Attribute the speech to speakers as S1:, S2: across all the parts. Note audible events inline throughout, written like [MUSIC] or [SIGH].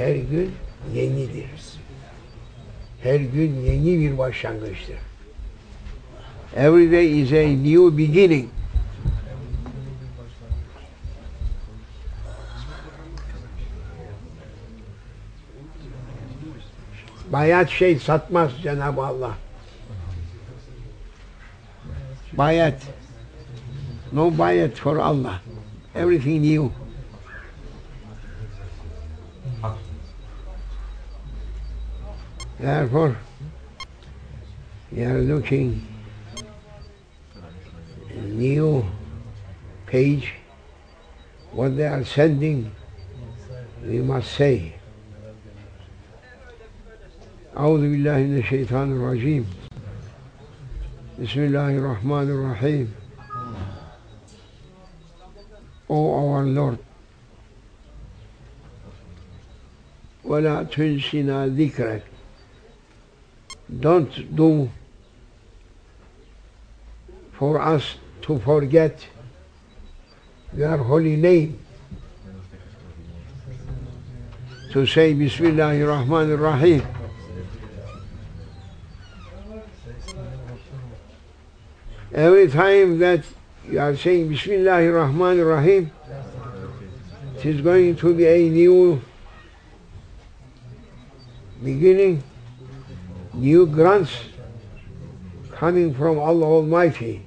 S1: Her gün yenidir. Her gün yeni bir başlangıçtır. Every day is a new beginning. Bayat şey satmaz Cenab-ı Allah. Bayat. No bayat for Allah. Everything new. Therefore, we are looking new page, what they are sending, we must say. أعوذ بالله من الشيطان الرجيم بسم الله الرحمن الرحيم O our Lord ولا تنسنا ذكرك don't do for us to forget your holy name. To say Bismillahir Rahmanir Rahim Every time that you are saying Bismillahir Rahmanir Rahim, it is going to be a new beginning, new grants coming from Allah Almighty.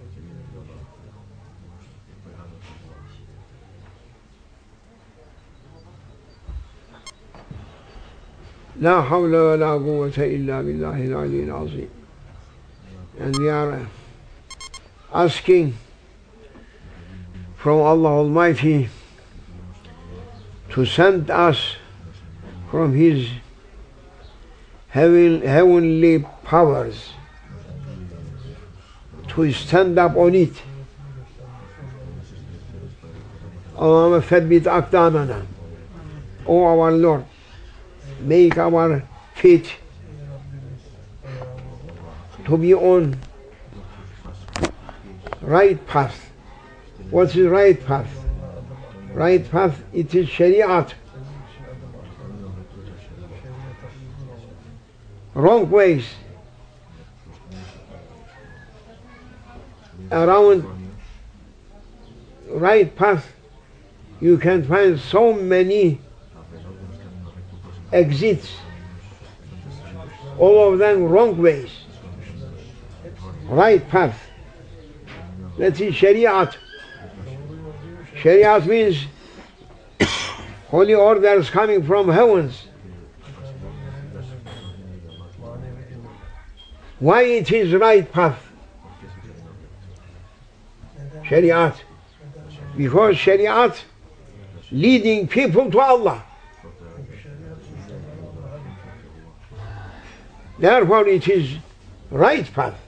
S1: لا حول ولا قوة إلا بالله العلي العظيم and we are asking from Allah Almighty to send us from His heavenly powers to stand up on it. Allahumma thabbit aqdamana. O our Lord, make our feet to be on right path. What is right path? Right path, it is Shariat. Wrong ways. Around right path, you can find so many exits. All of them wrong ways. Right path. That is Shariat. Shariat means [COUGHS] holy orders coming from heavens. Why it is right path? Shariat. Because Shariat leading people to Allah. Therefore it is right path.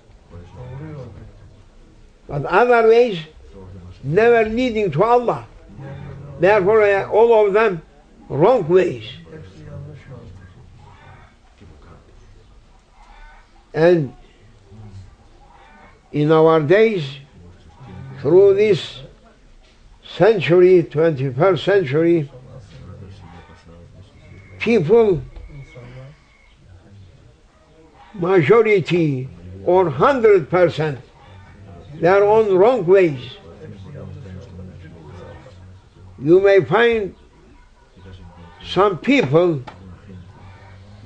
S1: But other ways never leading to Allah. Therefore all of them wrong ways. And in our days, through this century, 21st century, people, majority or 100%, they are on wrong ways. You may find some people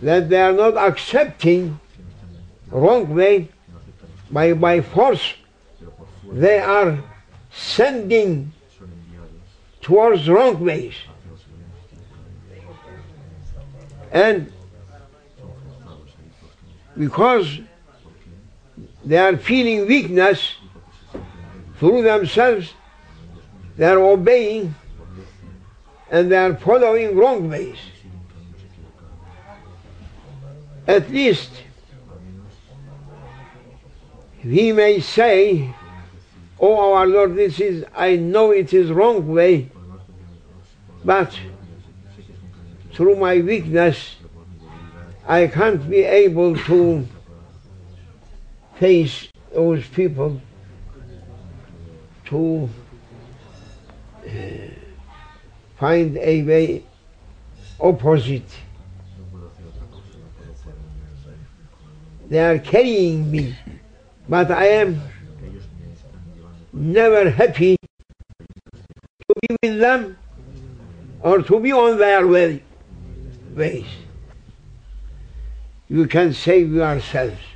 S1: that they are not accepting wrong way by, by force they are sending towards wrong ways. And because they are feeling weakness through themselves they are obeying and they are following wrong ways. At least we may say, Oh our Lord, this is, I know it is wrong way, but through my weakness, I can't be able to face those people to uh, find a way opposite. They are carrying me but I am never happy to be with them or to be on their way, ways. You can save yourselves.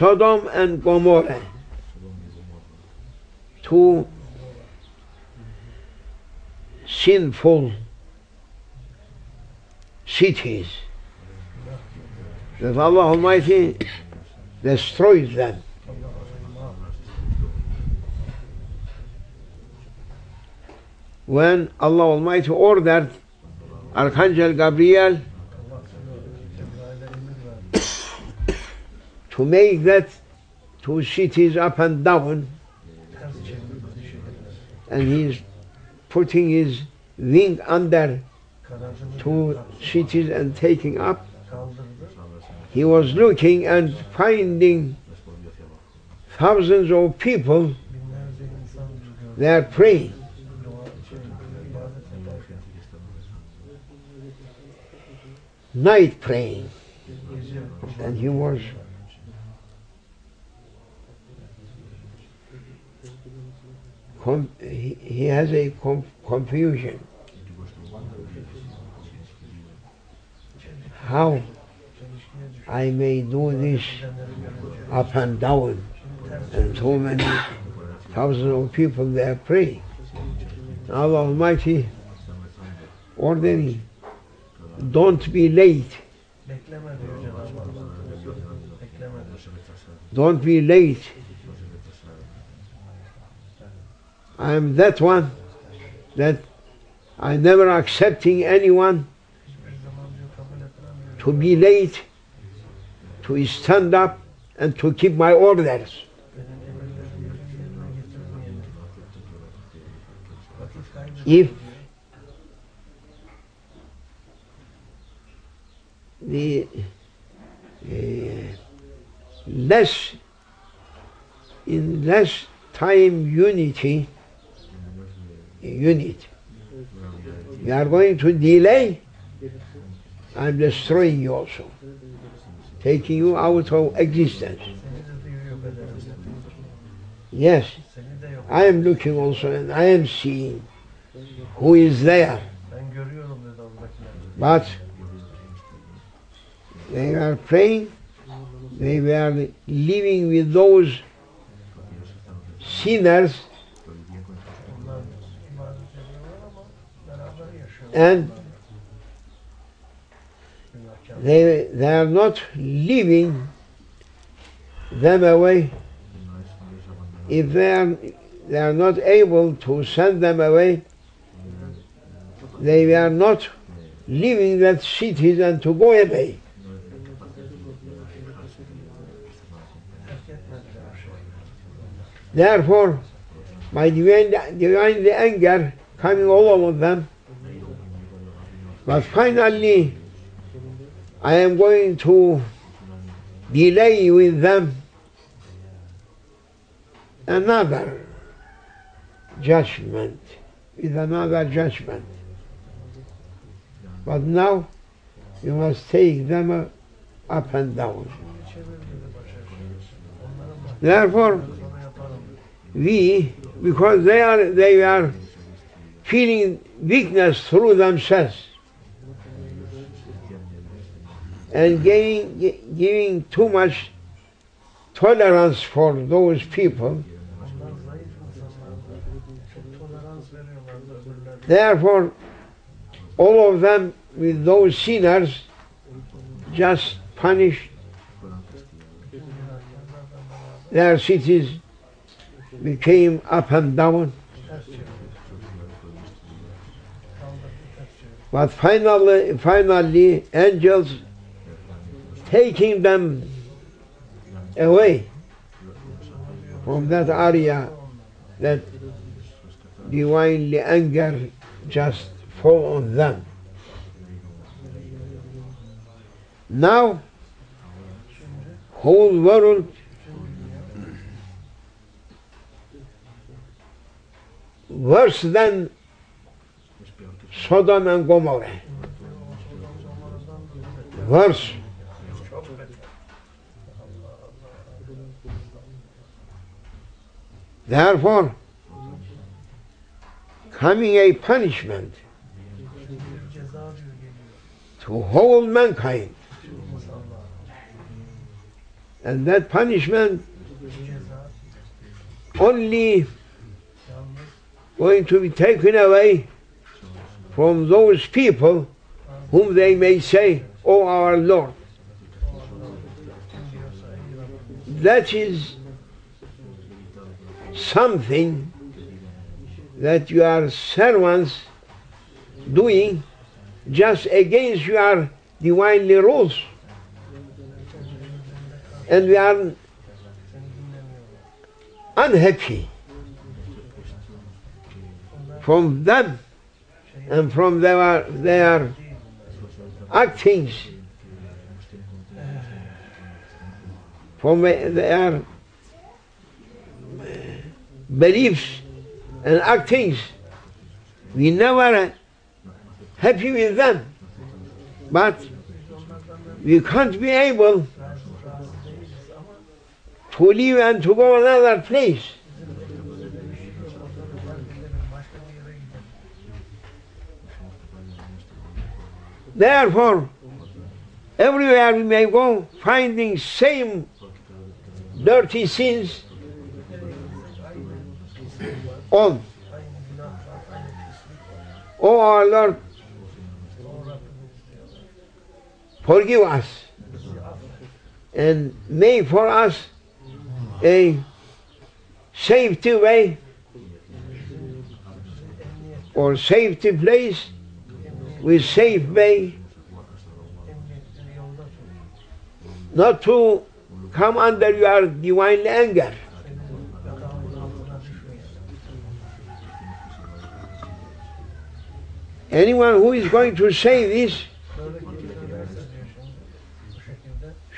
S1: Sodom and Gomorrah, two sinful cities that Allah Almighty destroys them. When Allah Almighty ordered Archangel Gabriel to make that two cities up and down, and he's putting his wing under two cities and taking up. He was looking and finding thousands of people they are praying. Night praying. And he was com- he, he has a com- confusion. How I may do this up and down, and so many thousands of people there pray. Allah Almighty ordering, don't be late, don't be late. I am that one that I never accepting anyone to be late, to stand up and to keep my orders. If the uh, less in less time unity unit you are going to delay I'm destroying you also taking you out of existence yes. I am looking also and I am seeing who is there. But they were praying, they were living with those sinners and they, they are not leaving them away if they are, they are not able to send them away they are not leaving that cities and to go away Therefore, my divine, divine anger coming all of them. But finally, I am going to delay with them another judgment, with another judgment. But now, you must take them up and down. Therefore, we, because they are, they are feeling weakness through themselves and giving, giving too much tolerance for those people. Therefore, all of them with those sinners just punished their cities became up and down. But finally, finally, angels taking them away from that area that divinely anger just fall on them. Now, whole world worse than Sodom and Gomorrah. Worse. Therefore, coming a punishment to whole mankind, and that punishment only going to be taken away from those people whom they may say, O our Lord. That is something that your servants doing just against your divinely rules. And we are unhappy from them and from their, their actings, from their beliefs and actings. We never happy with them, but we can't be able to leave and to go another place. Therefore, everywhere we may go, finding same dirty sins on.
S2: Aynı günah var, aynı pislik var.
S1: Oh our Lord, forgive us and make for us a safety way or safety place with safe way, not to come under your divine anger. Anyone who is going to say this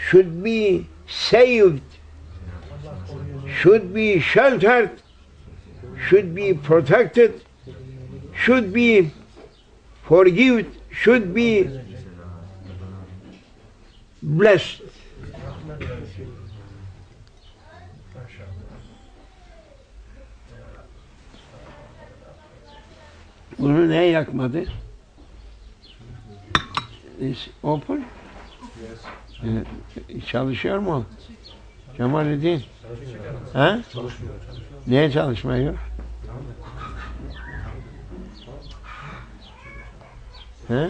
S1: should be saved, should be sheltered, should be protected, should be forgiven, should be blessed. Bunu ne yakmadı? Is open? Ee, çalışıyor mu? o? Cemalettin. Ha? Niye çalışmıyor? Ha?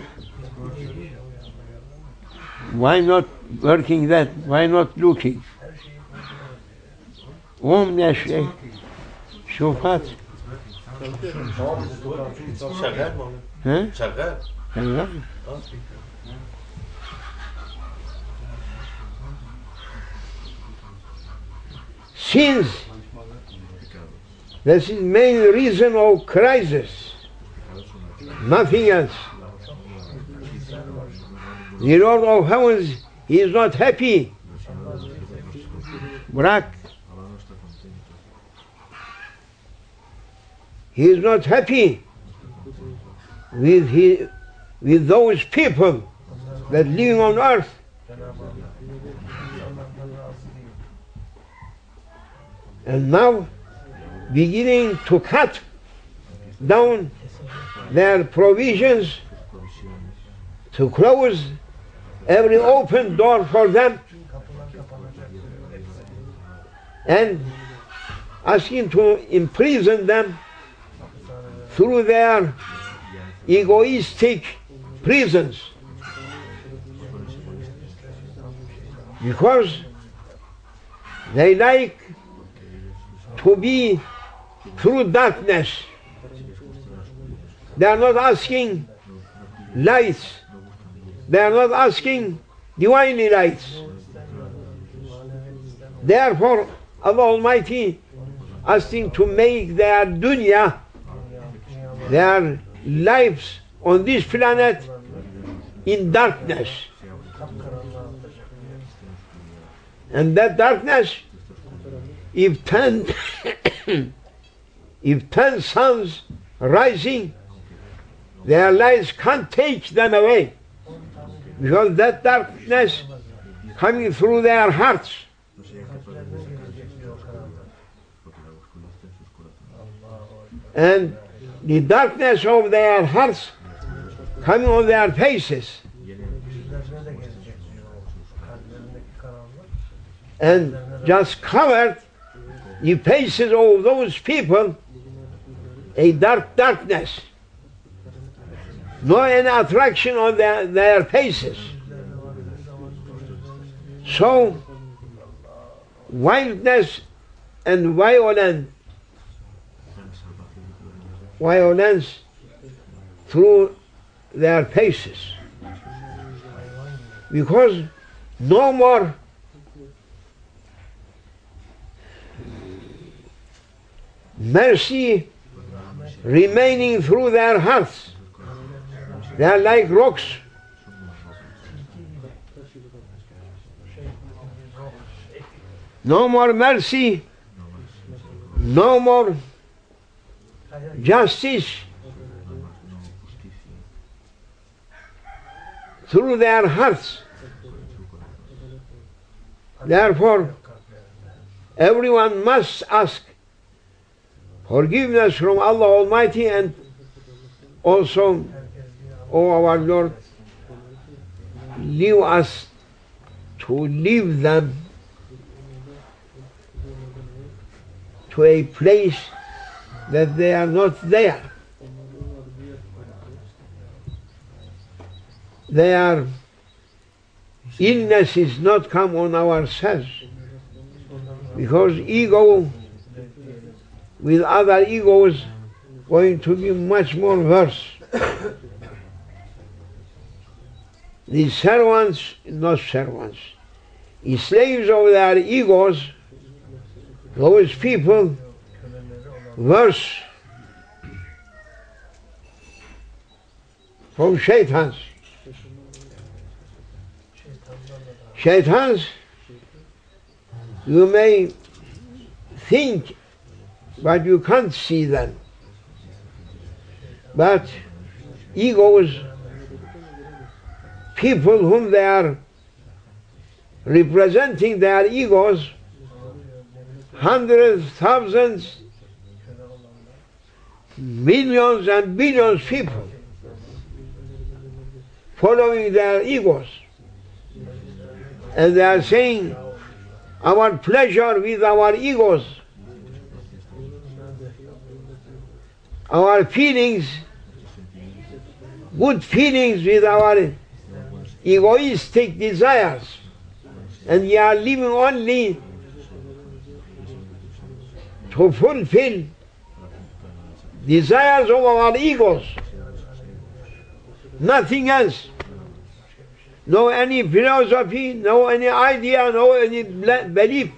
S1: Why not working that? Why not looking? Um ne şey? Şufat.
S3: شغال
S1: Ha?
S3: شغال
S1: Helal. Since this is main reason of crisis, nothing else. The Lord of heavens he is not happy. Bırak. He is not happy with he, with those people that living on earth. And now beginning to cut down their provisions to close every open door for them and asking to imprison them. Through their egoistic prisons because they like to be through darkness. They are not asking lights. They are not asking divinely lights. Therefore, Allah Almighty asking to make their dunya, their lives on this planet in darkness. And that darkness, if ten, [COUGHS] if ten suns rising, their lights can't take them away. Because that darkness coming through their hearts. And the darkness of their hearts coming on their faces. And just covered the faces of those people a dark darkness. No any attraction on their, their faces. So wildness and violence violence through their faces. Because no more mercy remaining through their hearts. They are like rocks. No more mercy, no more justice through their hearts. Therefore, everyone must ask forgiveness from Allah Almighty and also, O our Lord, leave us to leave them to a place that they are not there. Their illnesses not come on ourselves because ego with other egos going to be much more worse. [COUGHS] the servants, not servants, the slaves of their egos, those people worse from shaitans. Shaitans, you may think, but you can't see them. But egos, people whom they are representing their egos, hundreds, thousands, millions and billions people following their egos. And they are saying, our pleasure with our egos, our feelings, good feelings with our egoistic desires. And we are living only to fulfill desires of our egos. Nothing else. No any philosophy, no any idea, no any belief.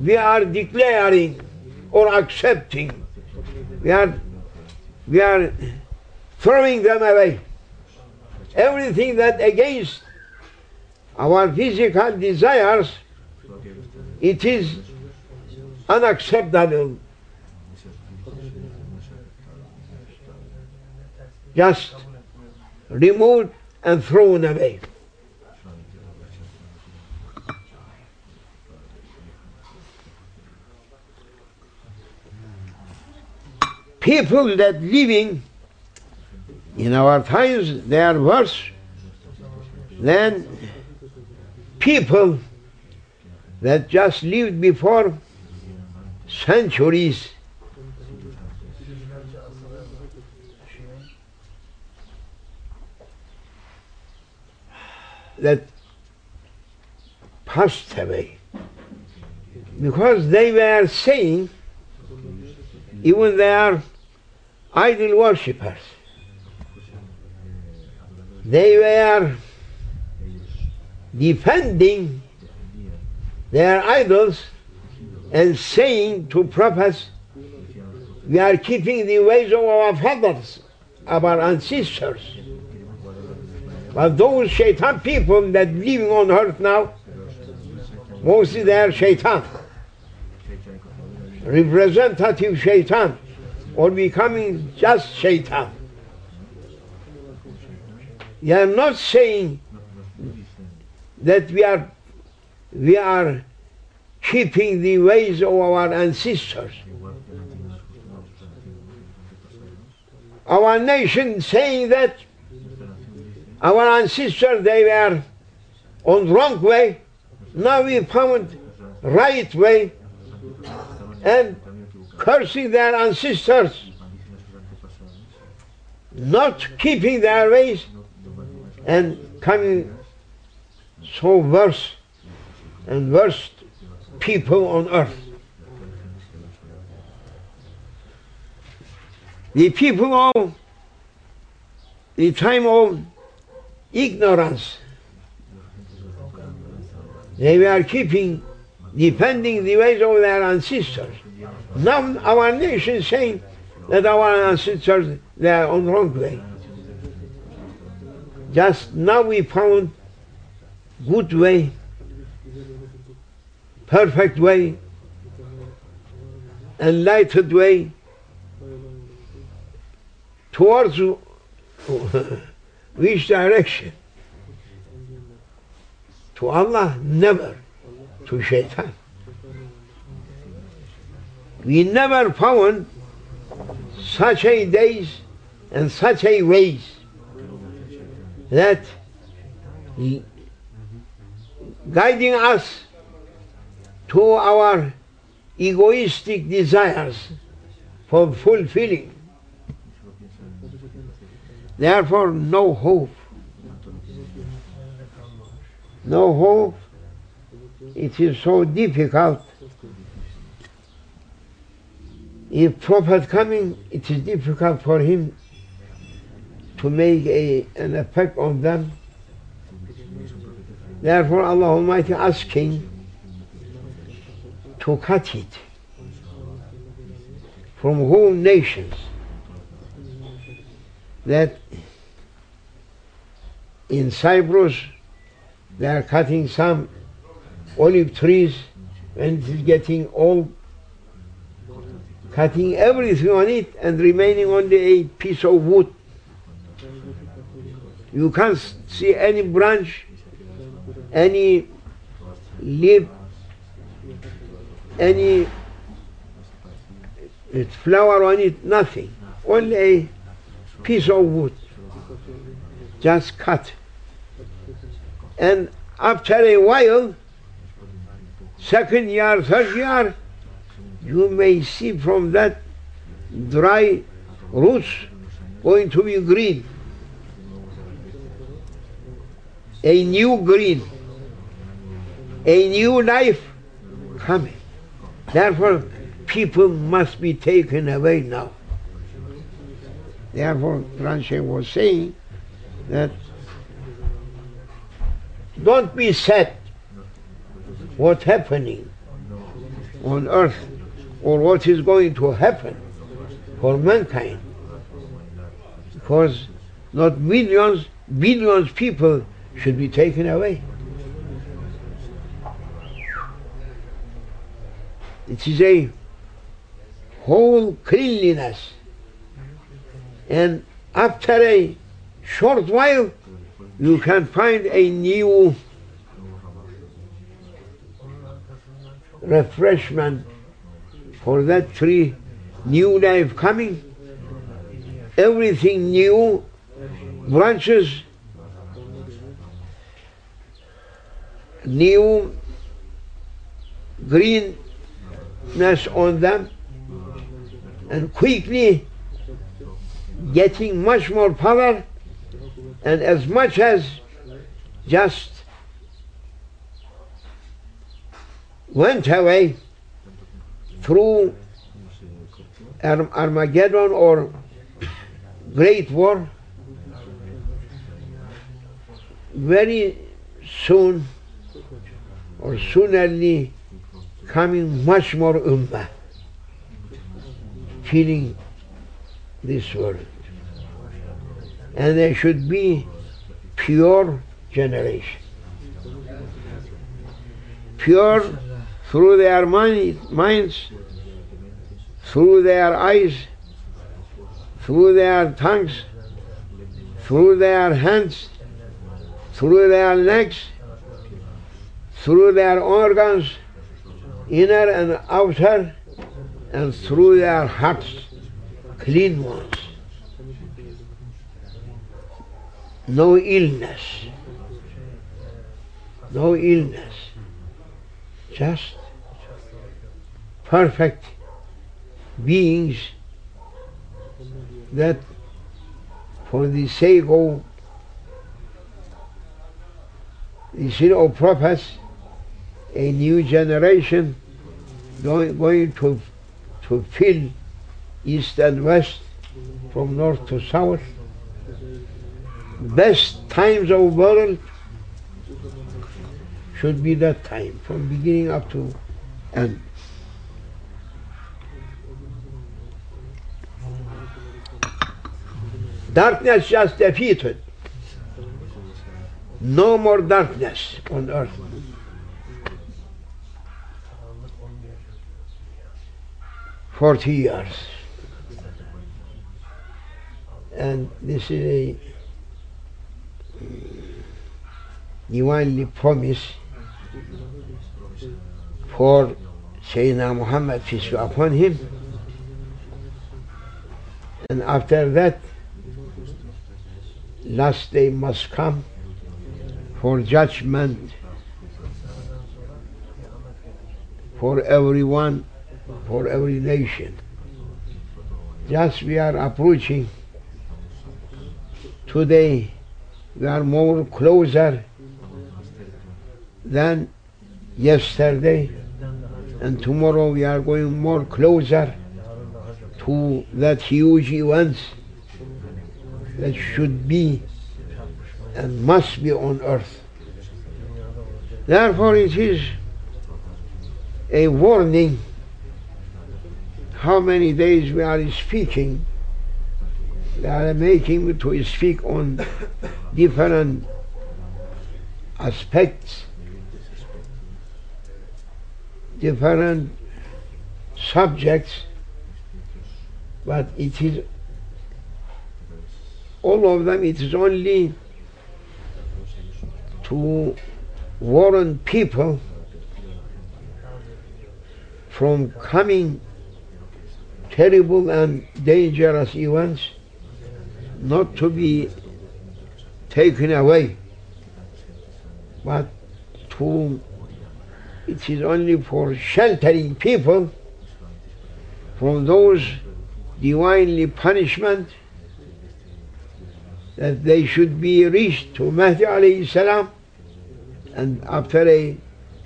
S1: We are declaring or accepting. We are, we are throwing them away. Everything that against our physical desires, it is unacceptable. Just removed and thrown away. People that living in our times, they are worse than people that just lived before centuries. That passed away. Because they were saying even they are idol worshippers. They were defending their idols and saying to prophets we are keeping the ways of our fathers of our ancestors but those shaitan people that living on earth now, Mostly they are shaitan, representative shaitan, or becoming just shaitan. We are not saying that we are we are keeping the ways of our ancestors. Our nation saying that our ancestors they were on wrong way, now we found right way. And cursing their ancestors, not keeping their ways. And coming so worse and worst people on earth. The people of the time of ignorance, they were keeping, defending the ways of their ancestors. Now our nation saying that our ancestors they are on wrong way. Just now we found good way, perfect way, enlightened way towards which direction? To Allah, never to shaitan. We never found such a days and such a ways that guiding us to our egoistic desires for fulfilling. Therefore, no hope. No hope. It is so difficult. If Prophet coming, it is difficult for him to make a, an effect on them. Therefore, Allah Almighty asking to cut it from whole nations that in Cyprus they are cutting some olive trees and it is getting old, cutting everything on it and remaining only a piece of wood. You can't see any branch, any leaf, any flower on it, nothing. Only a piece of wood, just cut. And after a while, second year, third year, you may see from that dry roots going to be green. A new green, a new life coming. Therefore, people must be taken away now. Therefore, Quran was saying that don't be sad what's happening on earth or what is going to happen for mankind. Because not millions, billions people should be taken away. It is a whole cleanliness. And after a short while, you can find a new refreshment for that tree, new life coming, everything new, branches, new. Greenness on them, and quickly getting much more power and as much as just went away through Armageddon or Great War, very soon or soonerly coming much more ummah filling this world. And there should be pure generation. pure through their mind, minds, through their eyes, through their tongues, through their hands, through their legs, through their organs, inner and outer, and through their hearts, clean ones. No illness, no illness, just perfect beings that for the sake of the sin of prophets, a new generation going, to, to fill east and west, from north to south. Best times of world should be that time, from beginning up to end. Darkness just defeated. No more darkness on earth. Forty years. And this is a divinely promise for Sayyidina Muhammad, peace be upon him. And after that, last day must come for judgment for everyone, for every nation. Just we are approaching today, we are more closer than yesterday, and tomorrow we are going more closer to that huge event that should be and must be on earth. Therefore, it is a warning how many days we are speaking. We are making to speak on different aspects, different subjects, but it is all of them, it is only to warn people from coming terrible and dangerous events not to be taken away but to it is only for sheltering people from those divinely punishment that they should be reached to Mahdi alayhi salam. And after a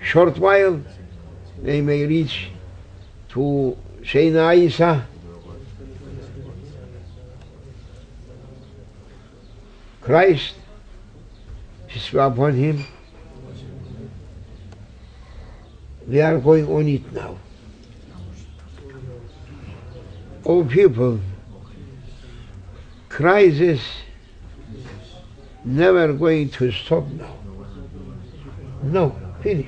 S1: short while they may reach to Sayyidina Isa. Christ peace be upon him we are going on it now. Oh people crisis never going to stop now. No finish.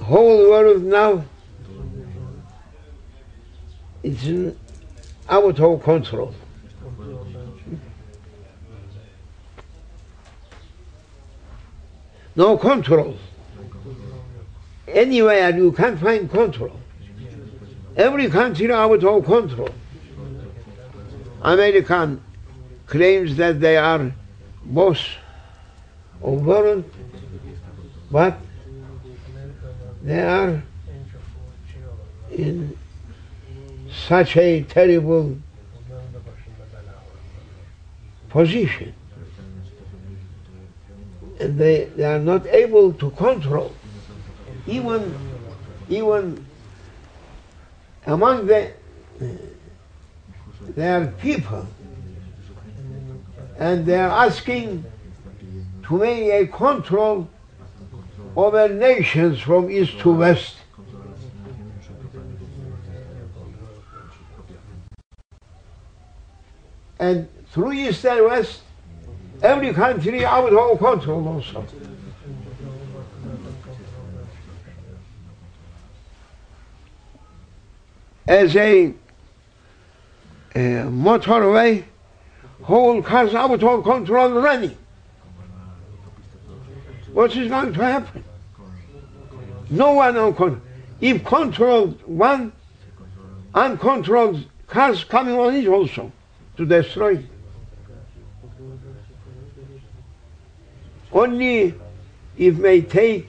S1: Whole world now is in out of control. No control. Anywhere you can't find control. Every country out of control. American claims that they are boss of world, but they are in such a terrible position. They, they are not able to control. Even, even among the, uh, their people. And they are asking to make a control over nations from east to west. And through east and west, every country out of control also. As a, a motorway, whole cars out of control running. What is going to happen? No one on control. If controlled one, uncontrolled cars coming on it also to destroy. it. Only if may take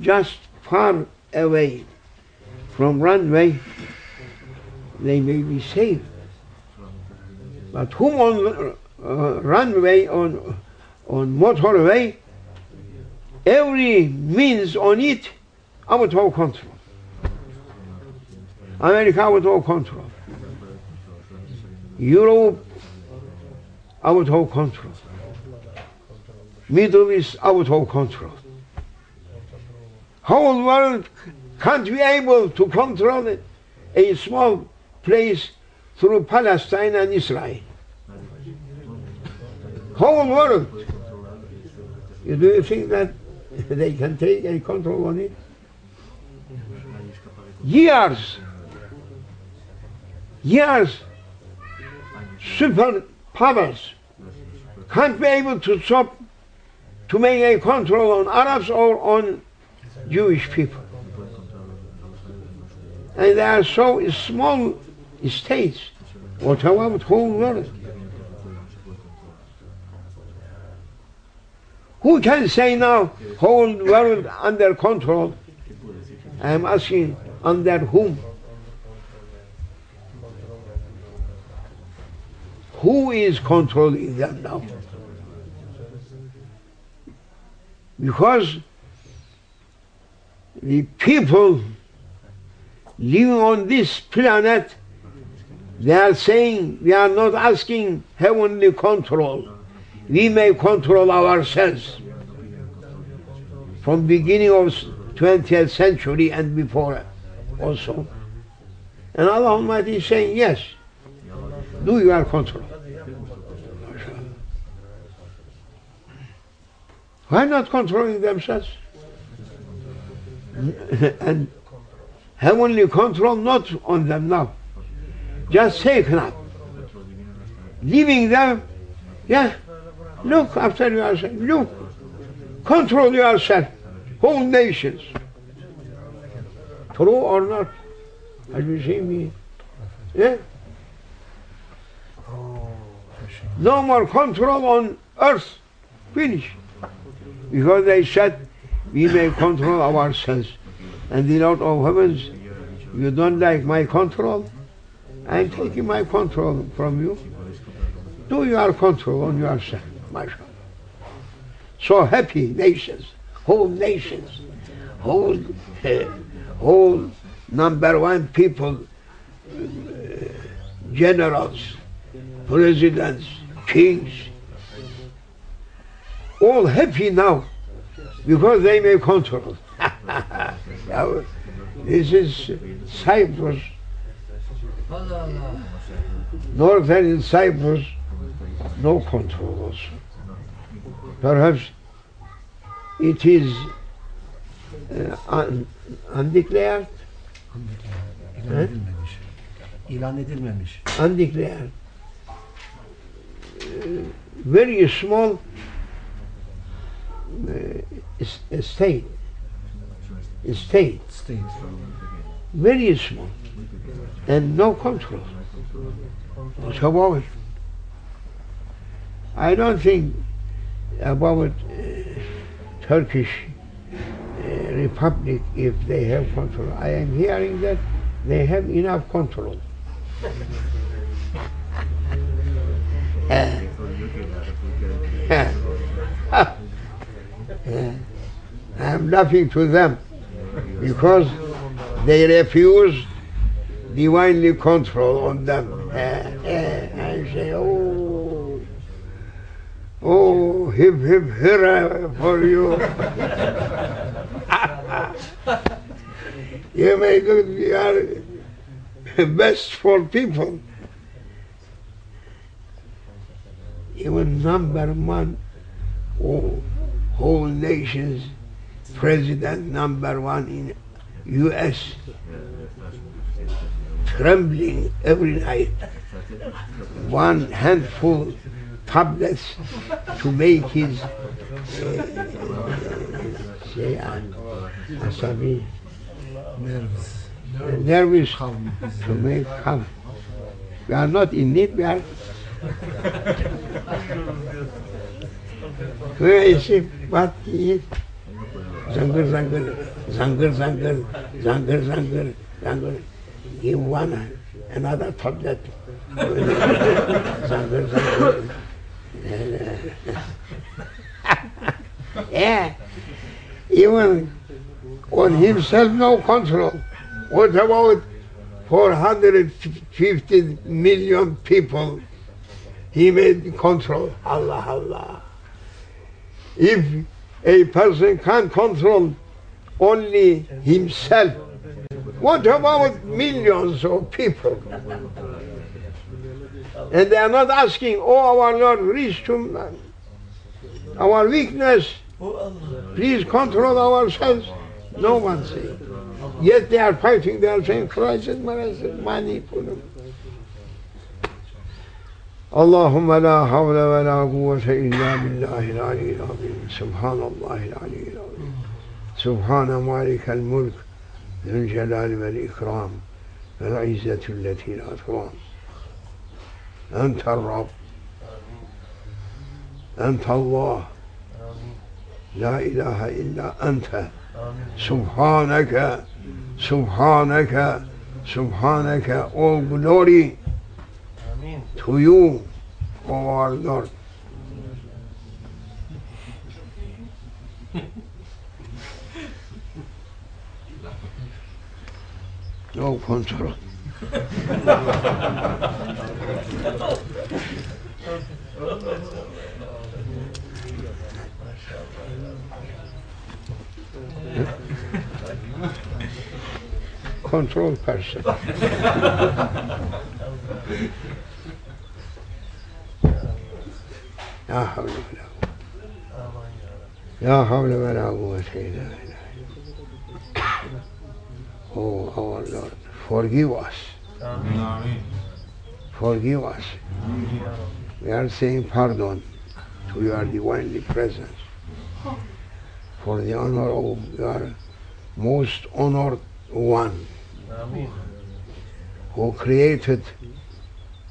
S1: just far away from runway, they may be saved. But whom on uh, runway, on, on motorway, every means on it out of control. America out of control. Europe out of control. Middle East out of control. Whole world can't be able to control it. A small place through Palestine and Israel. Whole world. You do you think that they can take any control on it? Years, years, super powers can't be able to stop to make a control on Arabs or on Jewish people. And they are so small states. What about whole world? Who can say now whole world under control? I am asking under whom? Who is controlling them now? Because the people living on this planet, they are saying we are not asking heavenly control. We may control ourselves from beginning of 20th century and before also. And Allah Almighty is saying, yes, do your control. Why not controlling themselves? and heavenly control not on them now. Just taken up. Leaving them, yeah, look after yourself, look, control yourself, whole nations. True or not? Have you seen me? Yeah? No more control on earth. Finish. Because they said we may control ourselves. And the Lord of heavens, you don't like my control? I'm taking my control from you. Do your control on yourself, mashallah. So happy nations, whole nations, whole, uh, [LAUGHS] whole number one people, uh, generals, presidents, kings, all happy now because they may control. [LAUGHS] This is Cyprus, northern Cyprus, no control also. Perhaps it is uh, un- undeclared,
S3: İlan edilmemiş. İlan edilmemiş.
S1: undeclared, uh, very small uh, state, state,
S3: State.
S1: very small, and no control. What about? I don't think about uh, Turkish uh, Republic if they have control. I am hearing that they have enough control. [LAUGHS] [LAUGHS] I'm nothing to them because they refuse divinely control on them. Uh, uh, I say, oh, oh, hip hip hurrah for you. [LAUGHS] you may look, you are best for people. even number one whole, whole nations president number one in US trembling every night one handful tablets to make his uh, şey, asabi
S3: Nervous.
S1: nervous to make calm. We are not in need, we are. Where is he? What he is? Zangar, zangar, zangar, zangar, zangar, zangar, zangar. Give one, another tablet. [LAUGHS] zangar, zangar. yeah. [LAUGHS] Even on himself, no control. What about 450 million people? He made control. Allah, Allah. If a person can't control only himself, what about millions of people? And they are not asking, oh our Lord, reach to our weakness, please control ourselves. No one saying. Yet they are fighting, they are saying, Christ, Christ, money them. اللهم لا حول ولا قوة إلا بالله العلي العظيم. سبحان الله العلي العظيم. سبحان مالك الملك ذو الجلال والإكرام والعزة التي لا ترام. أنت الرب. أنت الله. لا إله إلا أنت. سبحانك. سبحانك. سبحانك. All glory. To you O Lord. No control. Control person لا حول ولا قوة لا حول ولا قوة إلا بالله Oh our Lord, forgive us. Forgive us. We are saying pardon to your divinely presence for the honor of your most honored one who created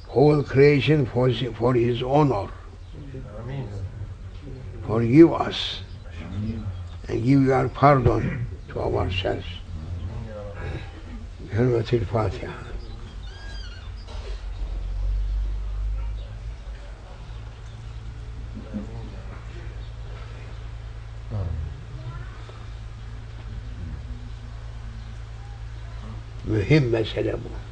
S1: whole creation for his, for his honor. Forgive us and give your pardon to ourselves. بحرمة الفاتحة mühim mesele bu.